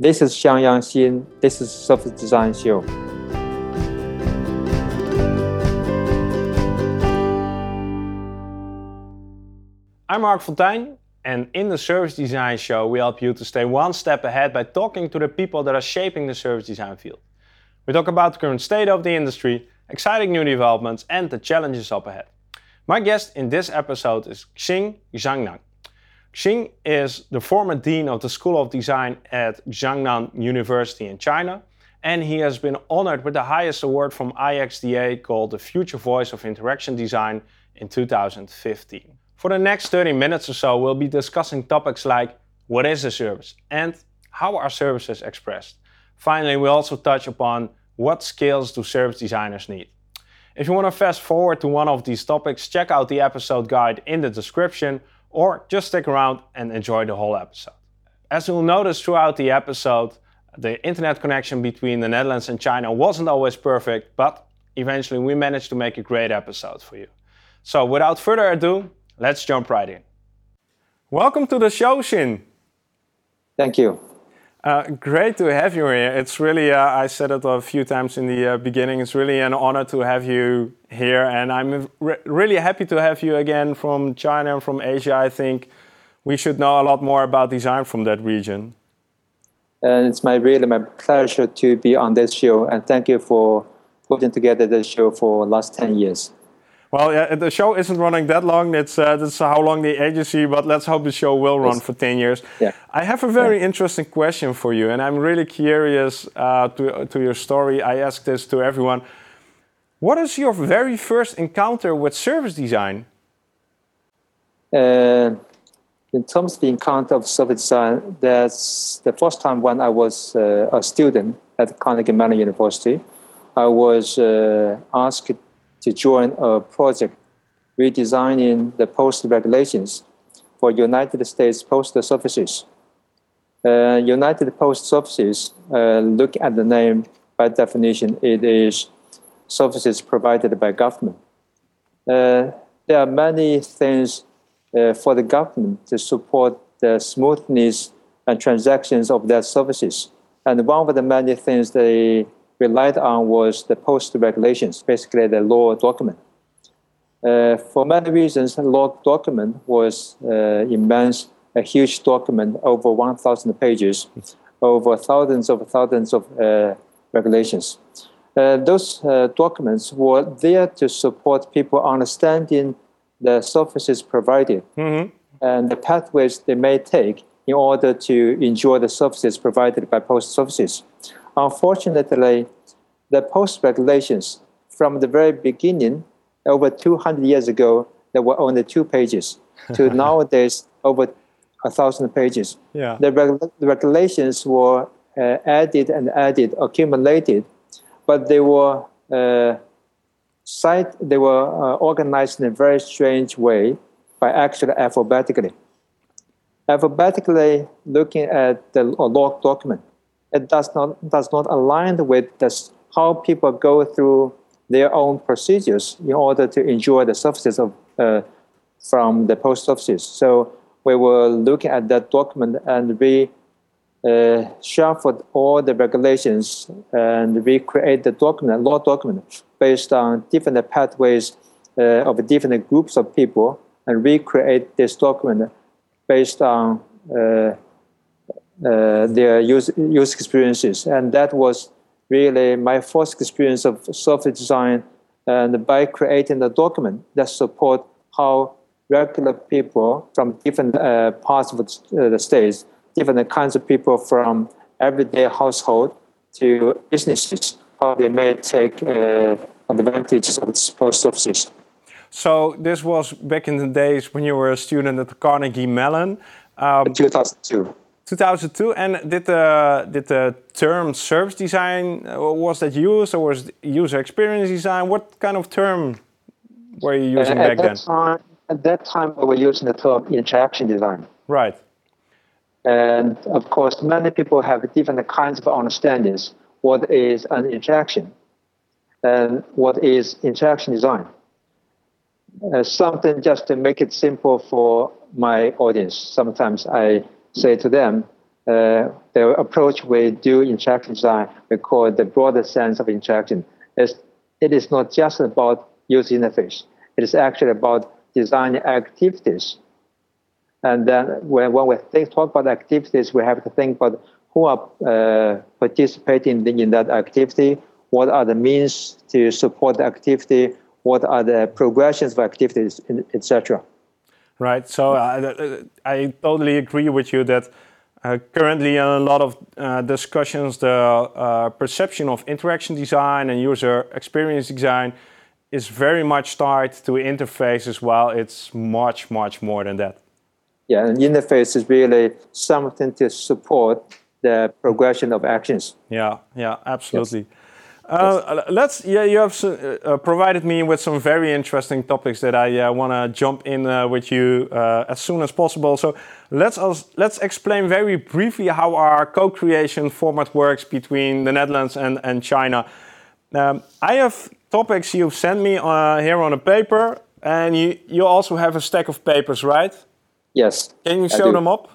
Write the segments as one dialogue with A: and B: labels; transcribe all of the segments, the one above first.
A: This is Xiangyang Xin. This is Service Design Show.
B: I'm Marc Fonteijn, and in the Service Design Show, we help you to stay one step ahead by talking to the people that are shaping the service design field. We talk about the current state of the industry, exciting new developments, and the challenges up ahead. My guest in this episode is Xing Zhangnan. Xing is the former dean of the School of Design at Jiangnan University in China, and he has been honored with the highest award from IXDA called the Future Voice of Interaction Design in 2015. For the next 30 minutes or so, we'll be discussing topics like what is a service and how are services expressed. Finally, we also touch upon what skills do service designers need. If you want to fast forward to one of these topics, check out the episode guide in the description or just stick around and enjoy the whole episode. As you'll notice throughout the episode, the internet connection between the Netherlands and China wasn't always perfect, but eventually we managed to make a great episode for you. So without further ado, let's jump right in. Welcome to the show, Xin.
A: Thank you.
B: Uh, great to have you here. It's really, uh, I said it a few times in the uh, beginning, it's really an honor to have you here. And I'm re really happy to have you again from China and from Asia. I think we should know a lot more about design from that region.
A: And it's my really my pleasure to be on this show. And thank you for putting together this show for last 10 years.
B: Well, yeah, the show isn't running that long. That's uh, that's how long the agency. But let's hope the show will run for ten years.
A: Yeah.
B: I have a very yeah. interesting question for you, and I'm really curious uh, to to your story. I ask this to everyone. What is your very first encounter with service design?
A: Uh, in terms of the encounter of service design, that's the first time when I was uh, a student at Carnegie Mellon University. I was uh, asked to join a project redesigning the postal regulations for United States Postal Services. Uh, United Post Services, uh, look at the name by definition, it is services provided by government. Uh, there are many things uh, for the government to support the smoothness and transactions of their services. And one of the many things they relied on was the post regulations, basically the law document. Uh, for many reasons, the law document was uh, immense, a huge document over 1,000 pages, over thousands of thousands of uh, regulations. Uh, those uh, documents were there to support people understanding the services provided mm-hmm. and the pathways they may take in order to enjoy the services provided by post services. Unfortunately, the post regulations from the very beginning, over 200 years ago, there were only two pages, to nowadays over a thousand pages.
B: Yeah.
A: The, reg- the regulations were uh, added and added, accumulated, but they were uh, site, they were uh, organized in a very strange way by actually alphabetically. Alphabetically looking at the log document it does not does not align with this, how people go through their own procedures in order to enjoy the services of uh, from the post offices. So we will look at that document and we uh, shuffled all the regulations and we create the document, law document, based on different pathways uh, of different groups of people, and we create this document based on uh, uh, their use, use experiences. And that was really my first experience of software design. And by creating a document that support how regular people from different uh, parts of the, uh, states, different kinds of people from everyday household to businesses, how they may take uh, advantage of post offices.
B: So this was back in the days when you were a student at Carnegie Mellon.
A: Um, 2002.
B: 2002. And did the did the term service design uh, was that used, or was user experience design? What kind of term were you using
A: uh,
B: back then?
A: Time, at that time, we were using the term interaction design.
B: Right.
A: And of course, many people have different kinds of understandings. What is an interaction? And what is interaction design? Uh, something just to make it simple for my audience. Sometimes I say to them, uh, the approach we do in interaction design, we call it the broader sense of interaction. It's, it is not just about user interface. It is actually about designing activities. And then when, when we think, talk about activities, we have to think about who are uh, participating in that activity, what are the means to support the activity, what are the progressions of activities, etc.
B: Right. So uh, I totally agree with you that uh, currently in a lot of uh, discussions, the uh, perception of interaction design and user experience design is very much tied to interface as well. It's much, much more than that.
A: Yeah, and interface is really something to support the progression of actions.
B: Yeah, yeah, absolutely. Yes. Uh, let's. Yeah, you have uh, provided me with some very interesting topics that I uh, want to jump in uh, with you uh, as soon as possible. So let's let's explain very briefly how our co-creation format works between the Netherlands and and China. Um, I have topics you've sent me uh, here on a paper, and you you also have a stack of papers, right?
A: Yes.
B: Can you show them up?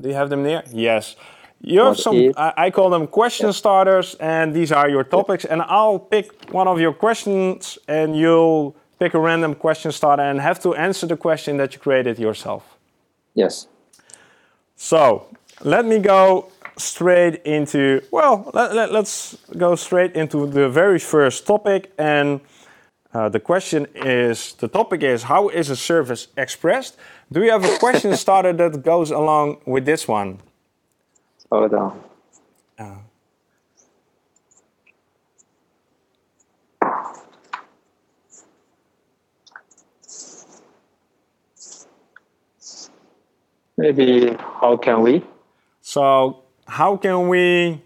B: Do you have them near? Yes. You have some, I call them question yeah. starters, and these are your topics. And I'll pick one of your questions, and you'll pick a random question starter and have to answer the question that you created yourself.
A: Yes.
B: So let me go straight into, well, let, let, us go straight into the very first topic. And uh, the question is the topic is how is a service expressed? Do you have a question starter that goes along with this one?
A: On.
B: Uh.
A: Maybe how can we?
B: So how can we?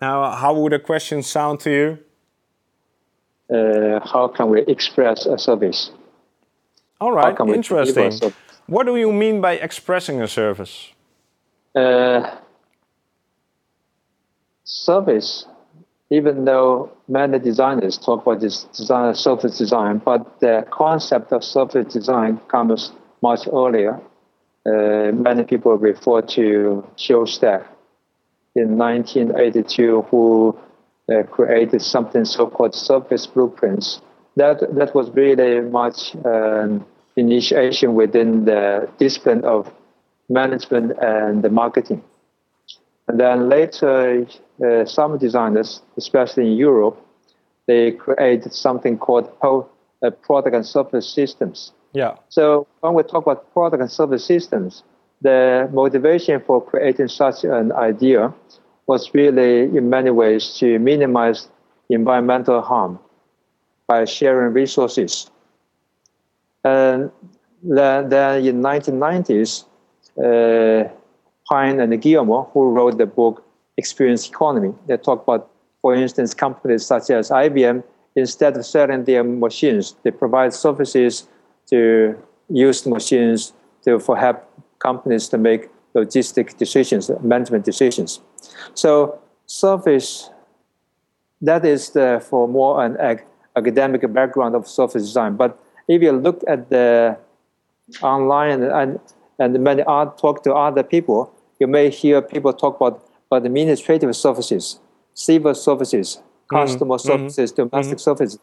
B: Now, how would a question sound to you?
A: Uh, how can we express a service?
B: All right, interesting. What do you mean by expressing a service?
A: Uh, service, even though many designers talk about this design service design, but the concept of service design comes much earlier. Uh, many people refer to Shostack in 1982, who uh, created something so-called service blueprints. That that was really much um, initiation within the discipline of management and the marketing. And then later, uh, some designers, especially in Europe, they created something called uh, product and service systems.
B: Yeah.
A: So when we talk about product and service systems, the motivation for creating such an idea was really, in many ways, to minimize environmental harm by sharing resources. And then, then in 1990s, uh, Pine and Gilmore, who wrote the book Experience Economy, they talk about, for instance, companies such as IBM, instead of selling their machines, they provide services to use machines to for help companies to make logistic decisions, management decisions. So service, that is the, for more an ag- academic background of service design. But if you look at the online and, and many art talk to other people, you may hear people talk about, about administrative services, civil services, mm-hmm. customer mm-hmm. services, domestic mm-hmm. services.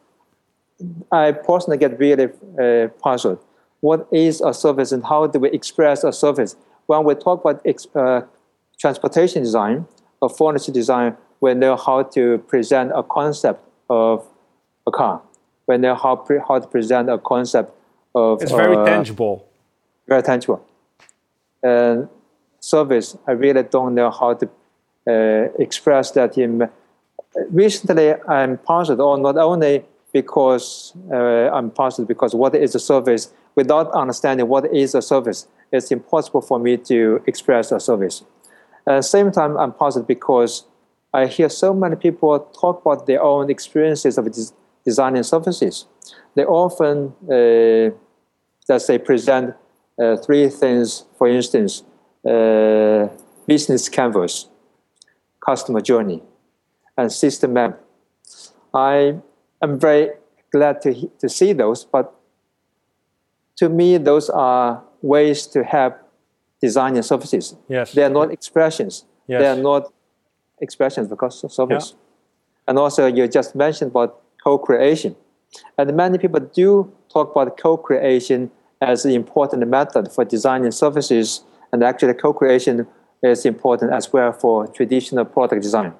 A: I personally get really uh, puzzled. What is a service and how do we express a service? When we talk about ex- uh, transportation design or furniture design, we know how to present a concept of a car. We know how, pre- how to present a concept of.
B: It's very uh, tangible.
A: Very tangible. And service, I really don't know how to uh, express that in. Recently, I'm puzzled, or not only because uh, I'm puzzled because what is a service, without understanding what is a service, it's impossible for me to express a service. At the same time, I'm puzzled because I hear so many people talk about their own experiences of des- designing services. They often, uh, let's say, present uh, three things, for instance, uh, business canvas, customer journey, and system map. I am very glad to, to see those, but to me, those are ways to help design and services.
B: Yes.
A: They are not expressions.
B: Yes.
A: They are not expressions because of service.
B: Yeah.
A: And also, you just mentioned about co-creation, and many people do talk about co-creation as an important method for designing services, and actually, co-creation is important as well for traditional product design.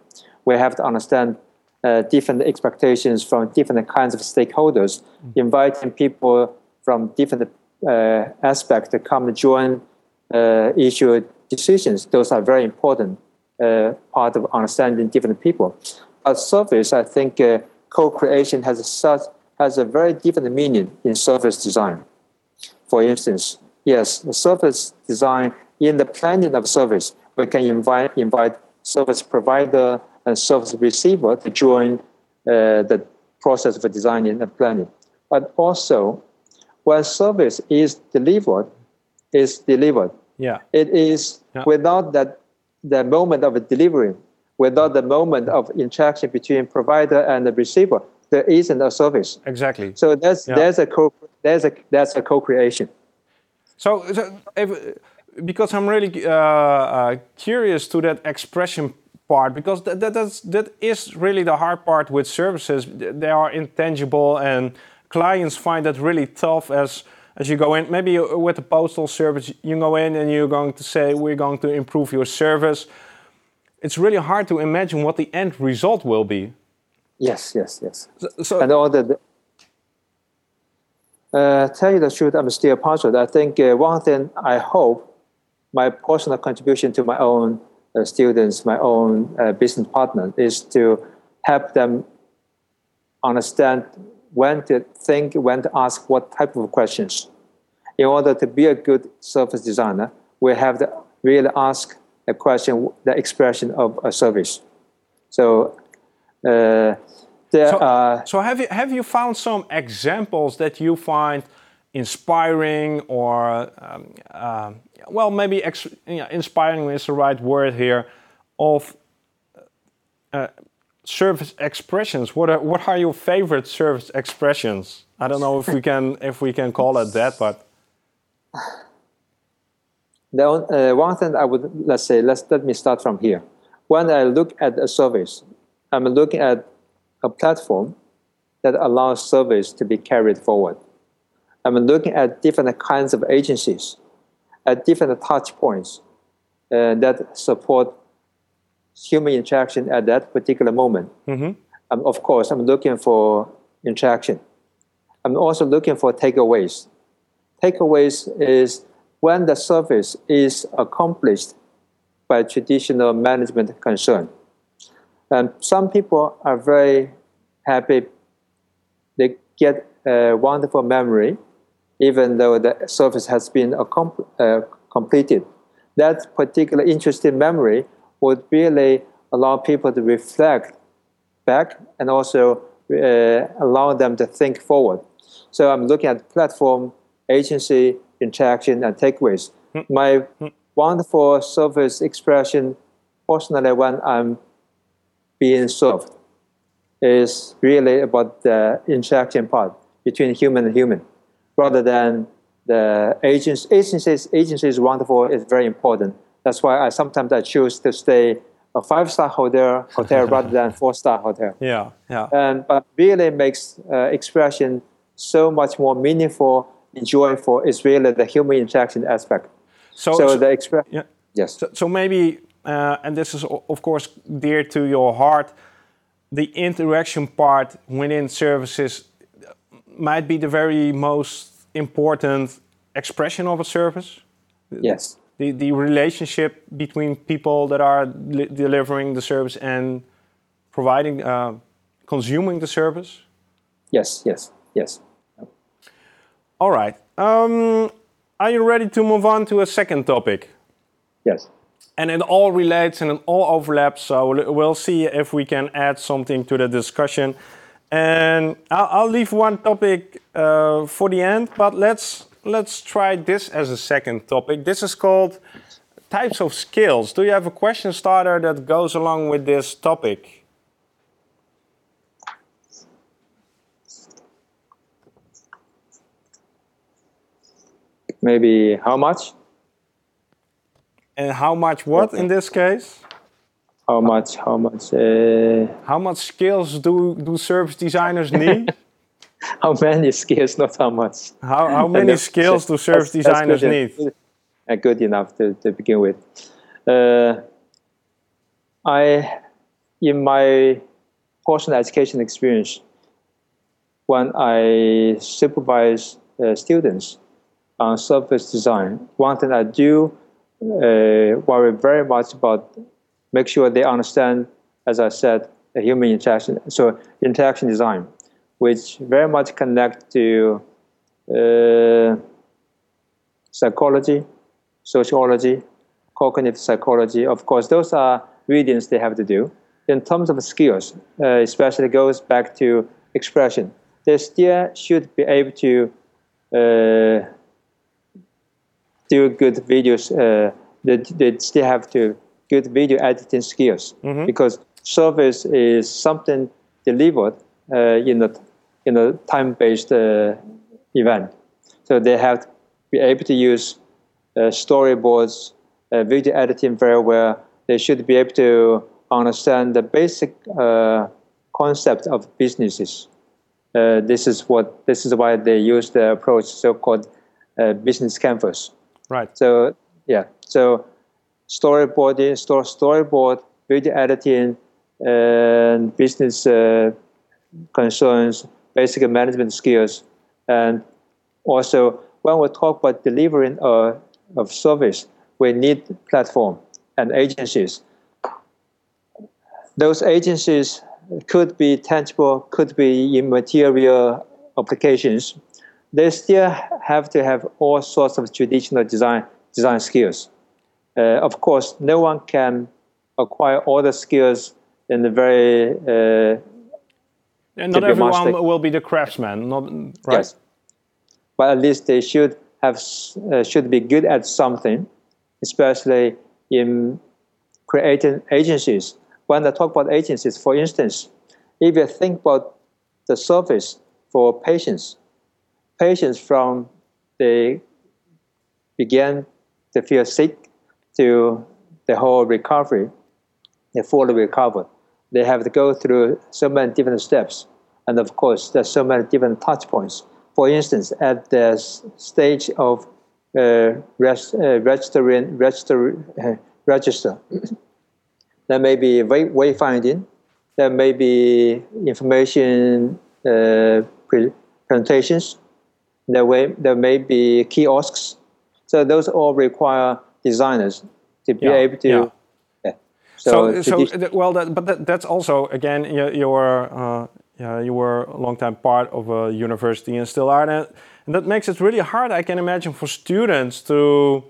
A: We have to understand uh, different expectations from different kinds of stakeholders, mm-hmm. inviting people from different uh, aspects to come and join uh, issue decisions. Those are very important uh, part of understanding different people. But service, I think uh, co-creation has a such has a very different meaning in service design. For instance, yes, the service design in the planning of service, we can invite invite service provider and service receiver to join uh, the process of designing and planning. But also, when service is delivered, is delivered.
B: Yeah.
A: It is yeah. without that the moment of delivery, without the moment of interaction between provider and the receiver, there isn't a service.
B: Exactly.
A: So that's yeah. there's a co there's a that's a co-creation.
B: So, so if, because I'm really uh, uh, curious to that expression part because that, that, that's, that is really the hard part with services. They are intangible and clients find that really tough as as you go in. Maybe with the postal service, you go in and you're going to say we're going to improve your service. It's really hard to imagine what the end result will be.
A: Yes, yes, yes. So, so and all the, uh, tell you the truth, I'm still puzzled. I think uh, one thing I hope my personal contribution to my own uh, students, my own uh, business partner, is to help them understand when to think, when to ask what type of questions. In order to be a good service designer, we have to really ask a question, the expression of a service. So, uh, there
B: so,
A: are.
B: So, have you have you found some examples that you find inspiring or um, uh, well, maybe ex- inspiring is the right word here, of uh, service expressions. What are what are your favorite service expressions? I don't know if we can if we can call it that, but
A: the uh, one thing I would let's say let's let me start from here. When I look at a service, I'm looking at a platform that allows service to be carried forward. I'm looking at different kinds of agencies at different touch points uh, that support human interaction at that particular moment. Mm-hmm. Um, of course, I'm looking for interaction. I'm also looking for takeaways. Takeaways is when the service is accomplished by traditional management concern. And some people are very happy. They get a wonderful memory even though the service has been uh, completed. That particular interesting memory would really allow people to reflect back and also uh, allow them to think forward. So I'm looking at platform, agency, interaction, and takeaways. Mm. My mm. wonderful service expression, personally, when I'm being served, is really about the interaction part between human and human rather than the agents. Agencies, agency is wonderful. It's very important. That's why I sometimes I choose to stay a five star hotel hotel rather than four star hotel.
B: Yeah, yeah.
A: And but really makes uh, expression so much more meaningful, enjoyable. It's really the human interaction aspect. So, so, so the expression. Yeah. Yes.
B: So, so maybe, uh, and this is of course dear to your heart, the interaction part within services might be the very most important expression of a service.
A: Yes.
B: The, the relationship between people that are delivering the service and providing, uh, consuming the service.
A: Yes, yes, yes.
B: All right. Um, are you ready to move on to a second topic?
A: Yes.
B: And it all relates and it all overlaps, so we'll see if we can add something to the discussion. And I'll, I'll leave one topic uh, for the end, but let's let's try this as a second topic. This is called types of skills. Do you have a question starter that goes along with this topic?
A: Maybe how much?
B: And how much what in this case?
A: How much? How much? Uh,
B: how much skills do do service designers need?
A: how many skills? Not how much.
B: How how many skills do service that's, designers that's
A: good,
B: need?
A: Uh, good enough to, to begin with. Uh, I, in my personal education experience, when I supervise uh, students on service design, one thing I do uh, worry very much about make sure they understand, as I said, the human interaction. So interaction design, which very much connect to uh, psychology, sociology, cognitive psychology. Of course, those are readings they have to do. In terms of skills, uh, especially goes back to expression. They still should be able to uh, do good videos. Uh, they, they still have to good video editing skills mm-hmm. because service is something delivered uh, in a in a time-based uh, event. So they have to be able to use uh, storyboards, uh, video editing very well. They should be able to understand the basic uh, concept of businesses. Uh, this is what this is why they use the approach so-called business canvas.
B: Right.
A: So yeah. So storyboarding, store storyboard, video editing, and business uh, concerns, basic management skills, and also when we talk about delivering a, of service, we need platform and agencies. Those agencies could be tangible, could be immaterial applications. They still have to have all sorts of traditional design design skills. Uh, of course, no one can acquire all the skills in the very. Uh,
B: and not everyone will be the craftsman, not right. Yes,
A: but at least they should have uh, should be good at something, especially in creating agencies. When I talk about agencies, for instance, if you think about the service for patients, patients from they began to feel sick to the whole recovery, they fully recovered. They have to go through so many different steps. And of course, there's so many different touch points. For instance, at the stage of uh, rest, uh, registering, register, uh, register, there may be way, wayfinding, there may be information uh, presentations, there, way, there may be kiosks. So those all require designers to be yeah, able to. Yeah.
B: yeah. So, so, so well, that, but that, that's also again you, you were uh, yeah, you were a long time part of a university and still are, and, and that makes it really hard. I can imagine for students to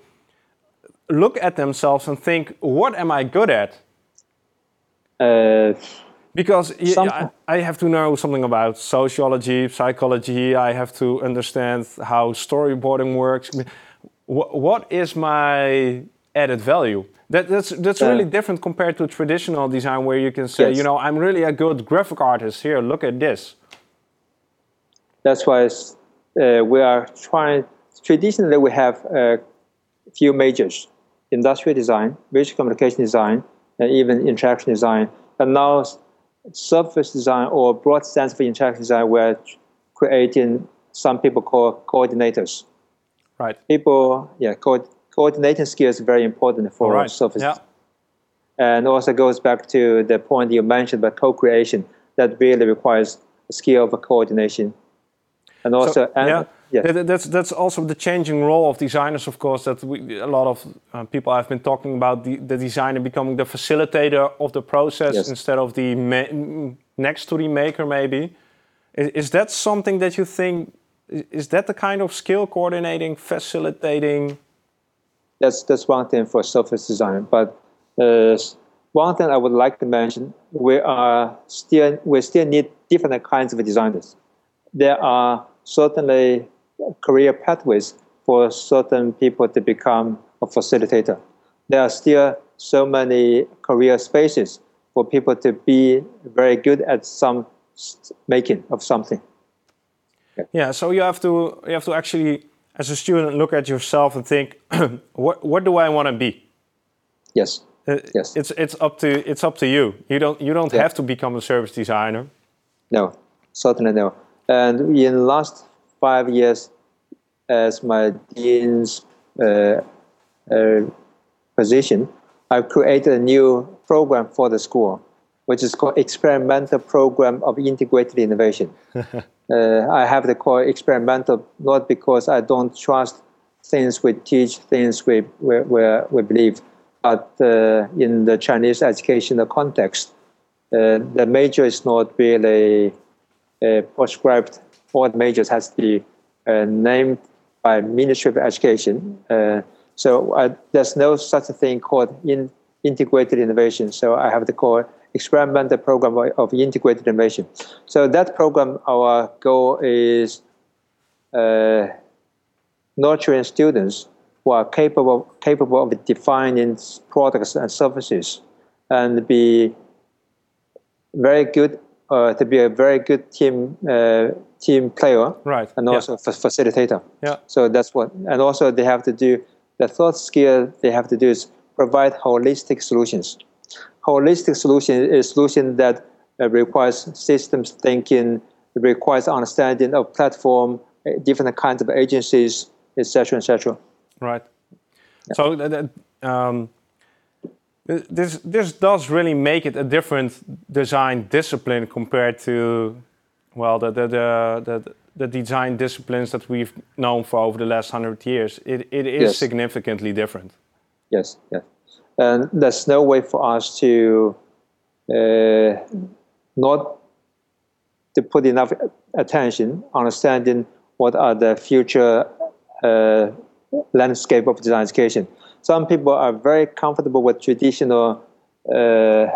B: look at themselves and think, what am I good at?
A: Uh,
B: because I, I, have to know something about sociology, psychology. I have to understand how storyboarding works what is my added value? That, that's that's uh, really different compared to traditional design, where you can say, yes. you know, I'm really a good graphic artist. Here, look at this.
A: That's why uh, we are trying. Traditionally, we have a few majors: industrial design, visual communication design, and even interaction design. And now, service design or broad sense of interaction design, we're creating some people call coordinators
B: Right.
A: People, yeah, co- coordinating skills very important for right. surface.
B: Yeah.
A: And also goes back to the point you mentioned about co-creation that really requires a skill of coordination. And also, so, and,
B: yeah. Yeah. That's that's also the changing role of designers, of course. That we, a lot of uh, people have been talking about the, the designer becoming the facilitator of the process yes. instead of the next to the maker. Maybe is, is that something that you think is that the kind of skill coordinating, facilitating?
A: That's that's one thing for service design. But uh, one thing I would like to mention, we are still we still need different kinds of designers. There are certainly career pathways for certain people to become a facilitator. There are still so many career spaces for people to be very good at some making of something.
B: Yeah. So you have to you have to actually, as a student, look at yourself and think, what what do I want to be?
A: Yes.
B: Uh,
A: yes.
B: It's it's up to it's up to you. You don't you don't
A: Yeah.
B: have to become a service designer.
A: No, certainly no. And in the last five years, as my dean's uh, uh, position, I've created a new program for the school, which is called Experimental Program of Integrated Innovation. uh, I have the call experimental not because I don't trust things we teach, things we, we, we, we believe, but uh, in the Chinese educational context, uh, the major is not really uh, prescribed. All the majors has to be uh, named by Ministry of Education. Uh, so uh, there's no such thing called in integrated innovation. So I have to call experimental program of integrated innovation. So that program, our goal is uh, nurturing students who are capable capable of defining products and services, and be very good uh, to be a very good team uh, team player,
B: Right.
A: and
B: Yeah.
A: also fa- facilitator.
B: Yeah.
A: So that's what, and also they have to do the third skill they have to do is provide holistic solutions. Holistic solution is a solution that uh, requires systems thinking, requires understanding of platform, uh, different kinds of agencies, etc., etc.
B: Right. So that, that, um, this this does really make it a different design discipline compared to, well, the the the, the, the design disciplines that we've known for over the last hundred years. It it is
A: Yes.
B: significantly different.
A: Yes, yes. And there's no way for us to uh, not to put enough attention, understanding what are the future uh, landscape of design education. Some people are very comfortable with traditional uh,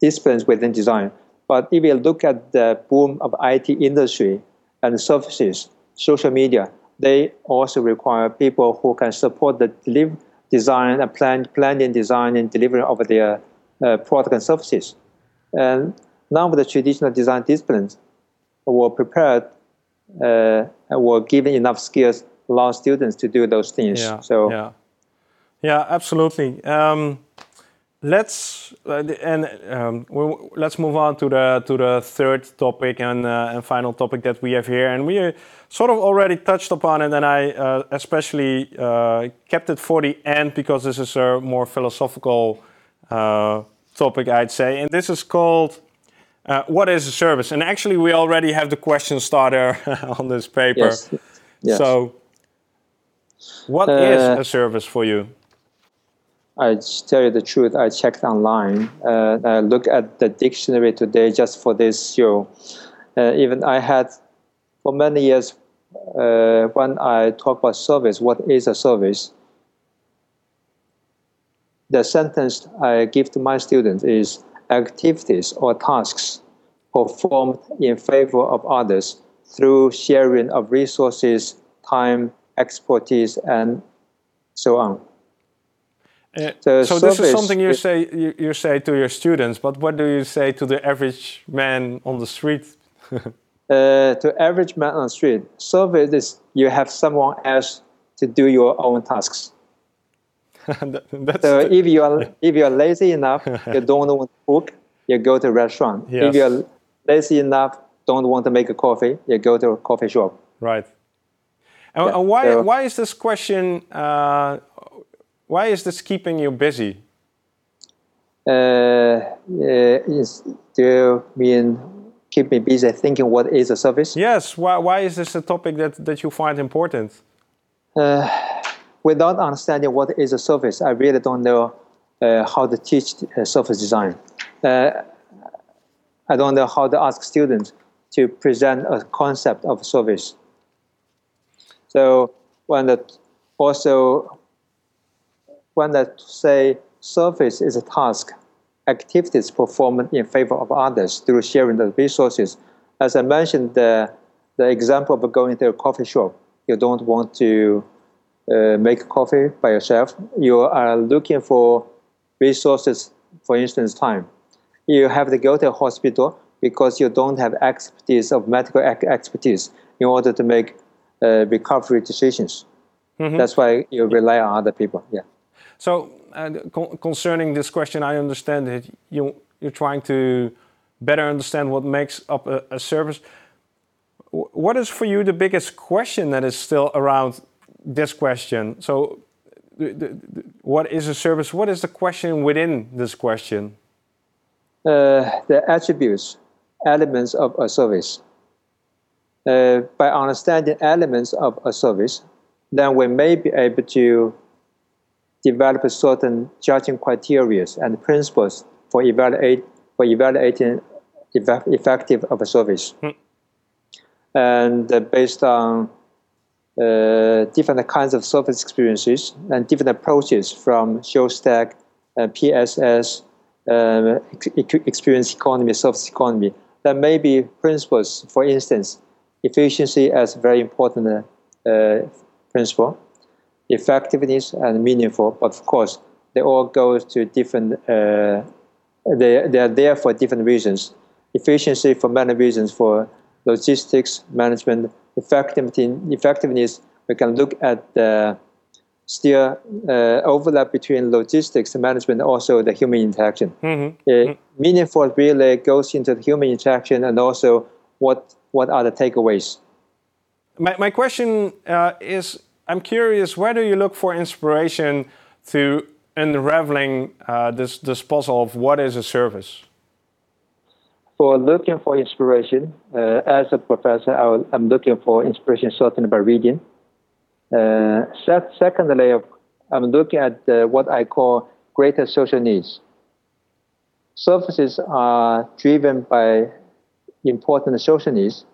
A: disciplines within design, but if you look at the boom of IT industry and services, social media, they also require people who can support the deliver, design and plan, planning, design, and delivery of their uh, product and services. And none of the traditional design disciplines were prepared uh, and were given enough skills allow students to do those things.
B: Yeah.
A: So
B: yeah, yeah, absolutely. Um, let's uh, and um, we'll, let's move on to the to the third topic and uh, and final topic that we have here, and we uh, sort of already touched upon it, and I uh, especially uh, kept it for the end because this is a more philosophical uh, topic, I'd say, and this is called. Uh, what is a service? And actually, we already have the question starter on this paper.
A: yes, yes.
B: So, what is a service for you?
A: I tell you the truth. I checked online. Uh, I look at the dictionary today just for this show. Uh, even I had for many years uh, when I talk about service. What is a service? The sentence I give to my students is activities or tasks performed in favor of others through sharing of resources, time, expertise, and so on.
B: Uh,
A: So
B: this is something you say you, you say to your students, but what do you say to the average man on the street?
A: uh, to average man on the street, service is you have someone else to do your own tasks.
B: That- That's
A: So
B: the-
A: if you are if you are lazy enough, you don't want to cook, you go to a restaurant.
B: Yes.
A: If you are lazy enough, don't want to make a coffee, you go to a coffee shop.
B: right. And,
A: Yeah,
B: and why
A: so-
B: why is this question? Uh, why is this keeping you busy?
A: Uh, uh, is do you mean keep me busy thinking what is a service?
B: Yes. Why why is this a topic that that you find important?
A: Uh, without understanding what is a service, I really don't know uh, how to teach uh, service design. Uh, I don't know how to ask students to present a concept of service. So when the, also when they say service is a task, activities performed in favor of others through sharing the resources. As I mentioned, the, the example of going to a coffee shop, you don't want to uh, make coffee by yourself. You are looking for resources, for instance, time. You have to go to a hospital because you don't have expertise of medical expertise in order to make uh, recovery decisions. That's why you rely on other people. Yeah.
B: So con concerning this question, I understand that you you're trying to better understand what makes up a, a service. W what is for you the biggest question that is still around this question? So, the, the, the, what is a service? What is the question within this question?
A: Uh, the attributes, elements of a service. Uh, by understanding elements of a service, then we may be able to develop certain judging criteria and principles for, evaluate, for evaluating effective of a service. Hmm. And uh, based on uh, different kinds of service experiences and different approaches from Shostack, uh, PSS, uh, experience economy, service economy, there may be principles, for instance, efficiency as very important uh, principle, effectiveness and meaningful. But of course, they all go to different. Uh, they they are there for different reasons. Efficiency for many reasons for logistics management, effectiveness. Effectiveness. We can look at the still uh, overlap between logistics management and also the human interaction. Mm-hmm. Uh, mm-hmm. Meaningful really goes into the human interaction and also what what are the takeaways.
B: My, my question uh, is I'm curious, do you look for inspiration to unraveling uh, this, this puzzle of what is a service?
A: For looking for inspiration, uh, as a professor, I am looking for inspiration certainly by reading. Uh, secondly, I'm looking at uh, what I call greater social needs. Services are driven by important social needs.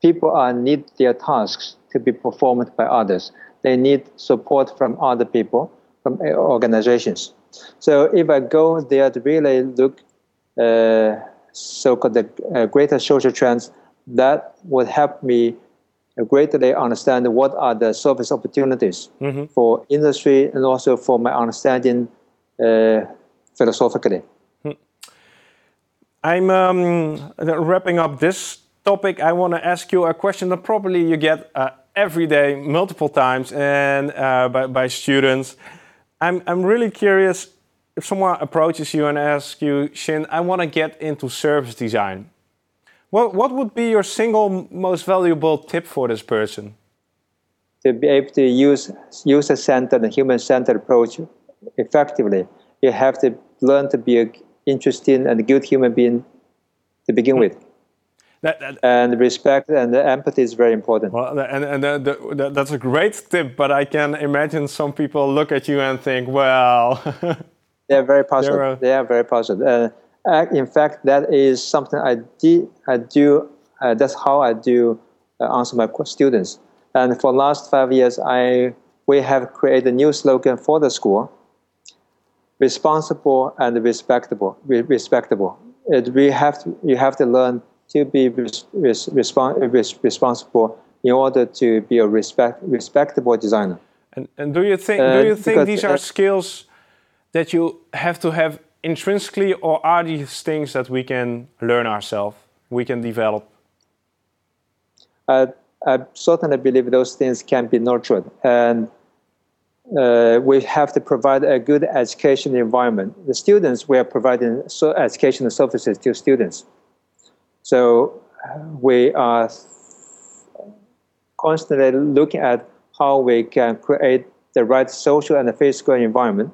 A: People are need their tasks to be performed by others they need support from other people, from organizations. So if I go there to really look uh, so-called the uh, greater social trends, that would help me greatly understand what are the service opportunities mm-hmm. for industry and also for my understanding uh, philosophically. Hmm.
B: I'm um, wrapping up this topic. I want to ask you a question that probably you get uh, every day, multiple times, and uh, by, by students. I'm, I'm really curious if someone approaches you and asks you, Xin, I want to get into service design. What, what would be your single most valuable tip for this person?
A: To be able to use user-centered and human-centered approach effectively, you have to learn to be an interesting and good human being to begin hmm. with. That, that, and respect and empathy is very important.
B: Well, and, and the, the, that's a great tip, but I can imagine some people look at you and think, well.
A: they're very positive. They are very positive. Uh, in fact, that is something I, de- I do, uh, that's how I do uh, answer my students. And for the last five years, I, we have created a new slogan for the school responsible and respectable. respectable. It, we have to, you have to learn to be res, res, res, responsible in order to be a respect, respectable designer.
B: And, and do you think uh, do you think these are uh, skills that you have to have intrinsically, or are these things that we can learn ourselves, we can develop?
A: Uh, I certainly believe those things can be nurtured, and uh, we have to provide a good education environment. The students, we are providing so educational services to students. So we are constantly looking at how we can create the right social and physical environment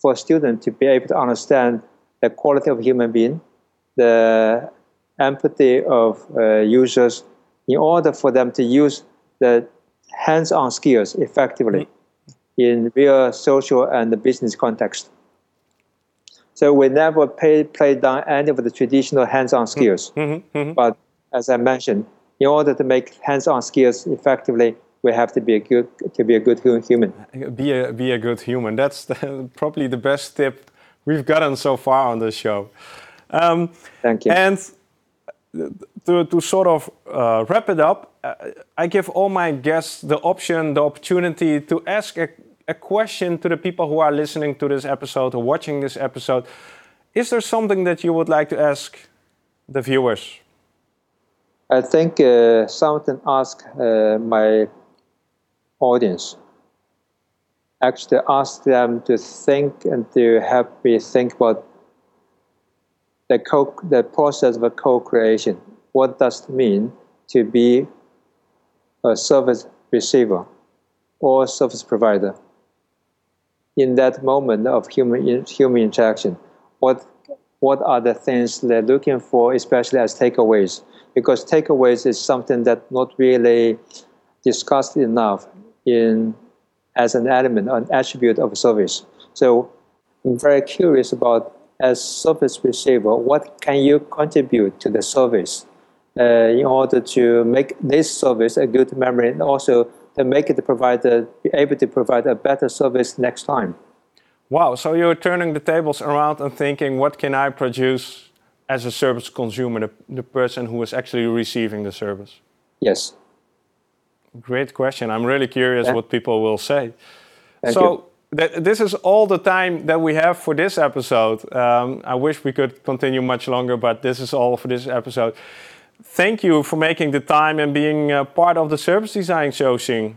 A: for students to be able to understand the quality of human being, the empathy of uh, users, in order for them to use the hands-on skills effectively mm-hmm. in real social and business context. So we never pay, play down any of the traditional hands-on skills. Mm-hmm, mm-hmm, mm-hmm. But as I mentioned, in order to make hands-on skills effectively, we have to be a good to be a good human.
B: Be a be a good human. That's the, probably the best tip we've gotten so far on this show.
A: Um, Thank you.
B: And to, to sort of uh, wrap it up, uh, I give all my guests the option, the opportunity to ask a a question to the people who are listening to this episode or watching this episode. Is there something that you would like to ask the viewers?
A: I think uh, something ask uh, my audience. actually ask them to think and to help me think about the co the process of co-creation. What does it mean to be a service receiver or service provider? In that moment of human human interaction, what what are the things they're looking for, especially as takeaways? Because takeaways is something that not really discussed enough in as an element, an attribute of service. So I'm very curious about as service receiver, what can you contribute to the service uh, in order to make this service a good memory and also to make it the provider be able to provide a better service next time.
B: Wow, so you're turning the tables around and thinking, what can I produce as a service consumer, the, the person who is actually receiving the service?
A: Yes.
B: Great question. I'm really curious yeah. what people will say.
A: Thank
B: so, th- this is all the time that we have for this episode. Um, I wish we could continue much longer, but this is all for this episode. Thank you for making the time and being part of the Service Design Show, Xin.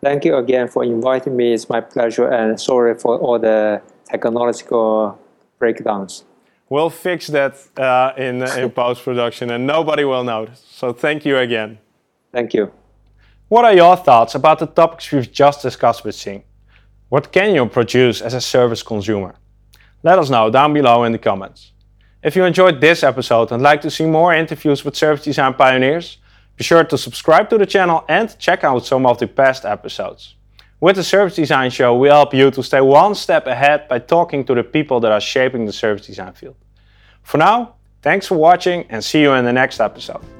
A: Thank you again for inviting me. It's my pleasure, and sorry for all the technological breakdowns.
B: We'll fix that uh, in, in post production, and nobody will notice. So, thank you again.
A: Thank you.
B: What are your thoughts about the topics we've just discussed with Xin? What can you produce as a service consumer? Let us know down below in the comments. If you enjoyed this episode and like to see more interviews with service design pioneers, be sure to subscribe to the channel and check out some of the past episodes. With the Service Design Show, we help you to stay one step ahead by talking to the people that are shaping the service design field. For now, thanks for watching and see you in the next episode.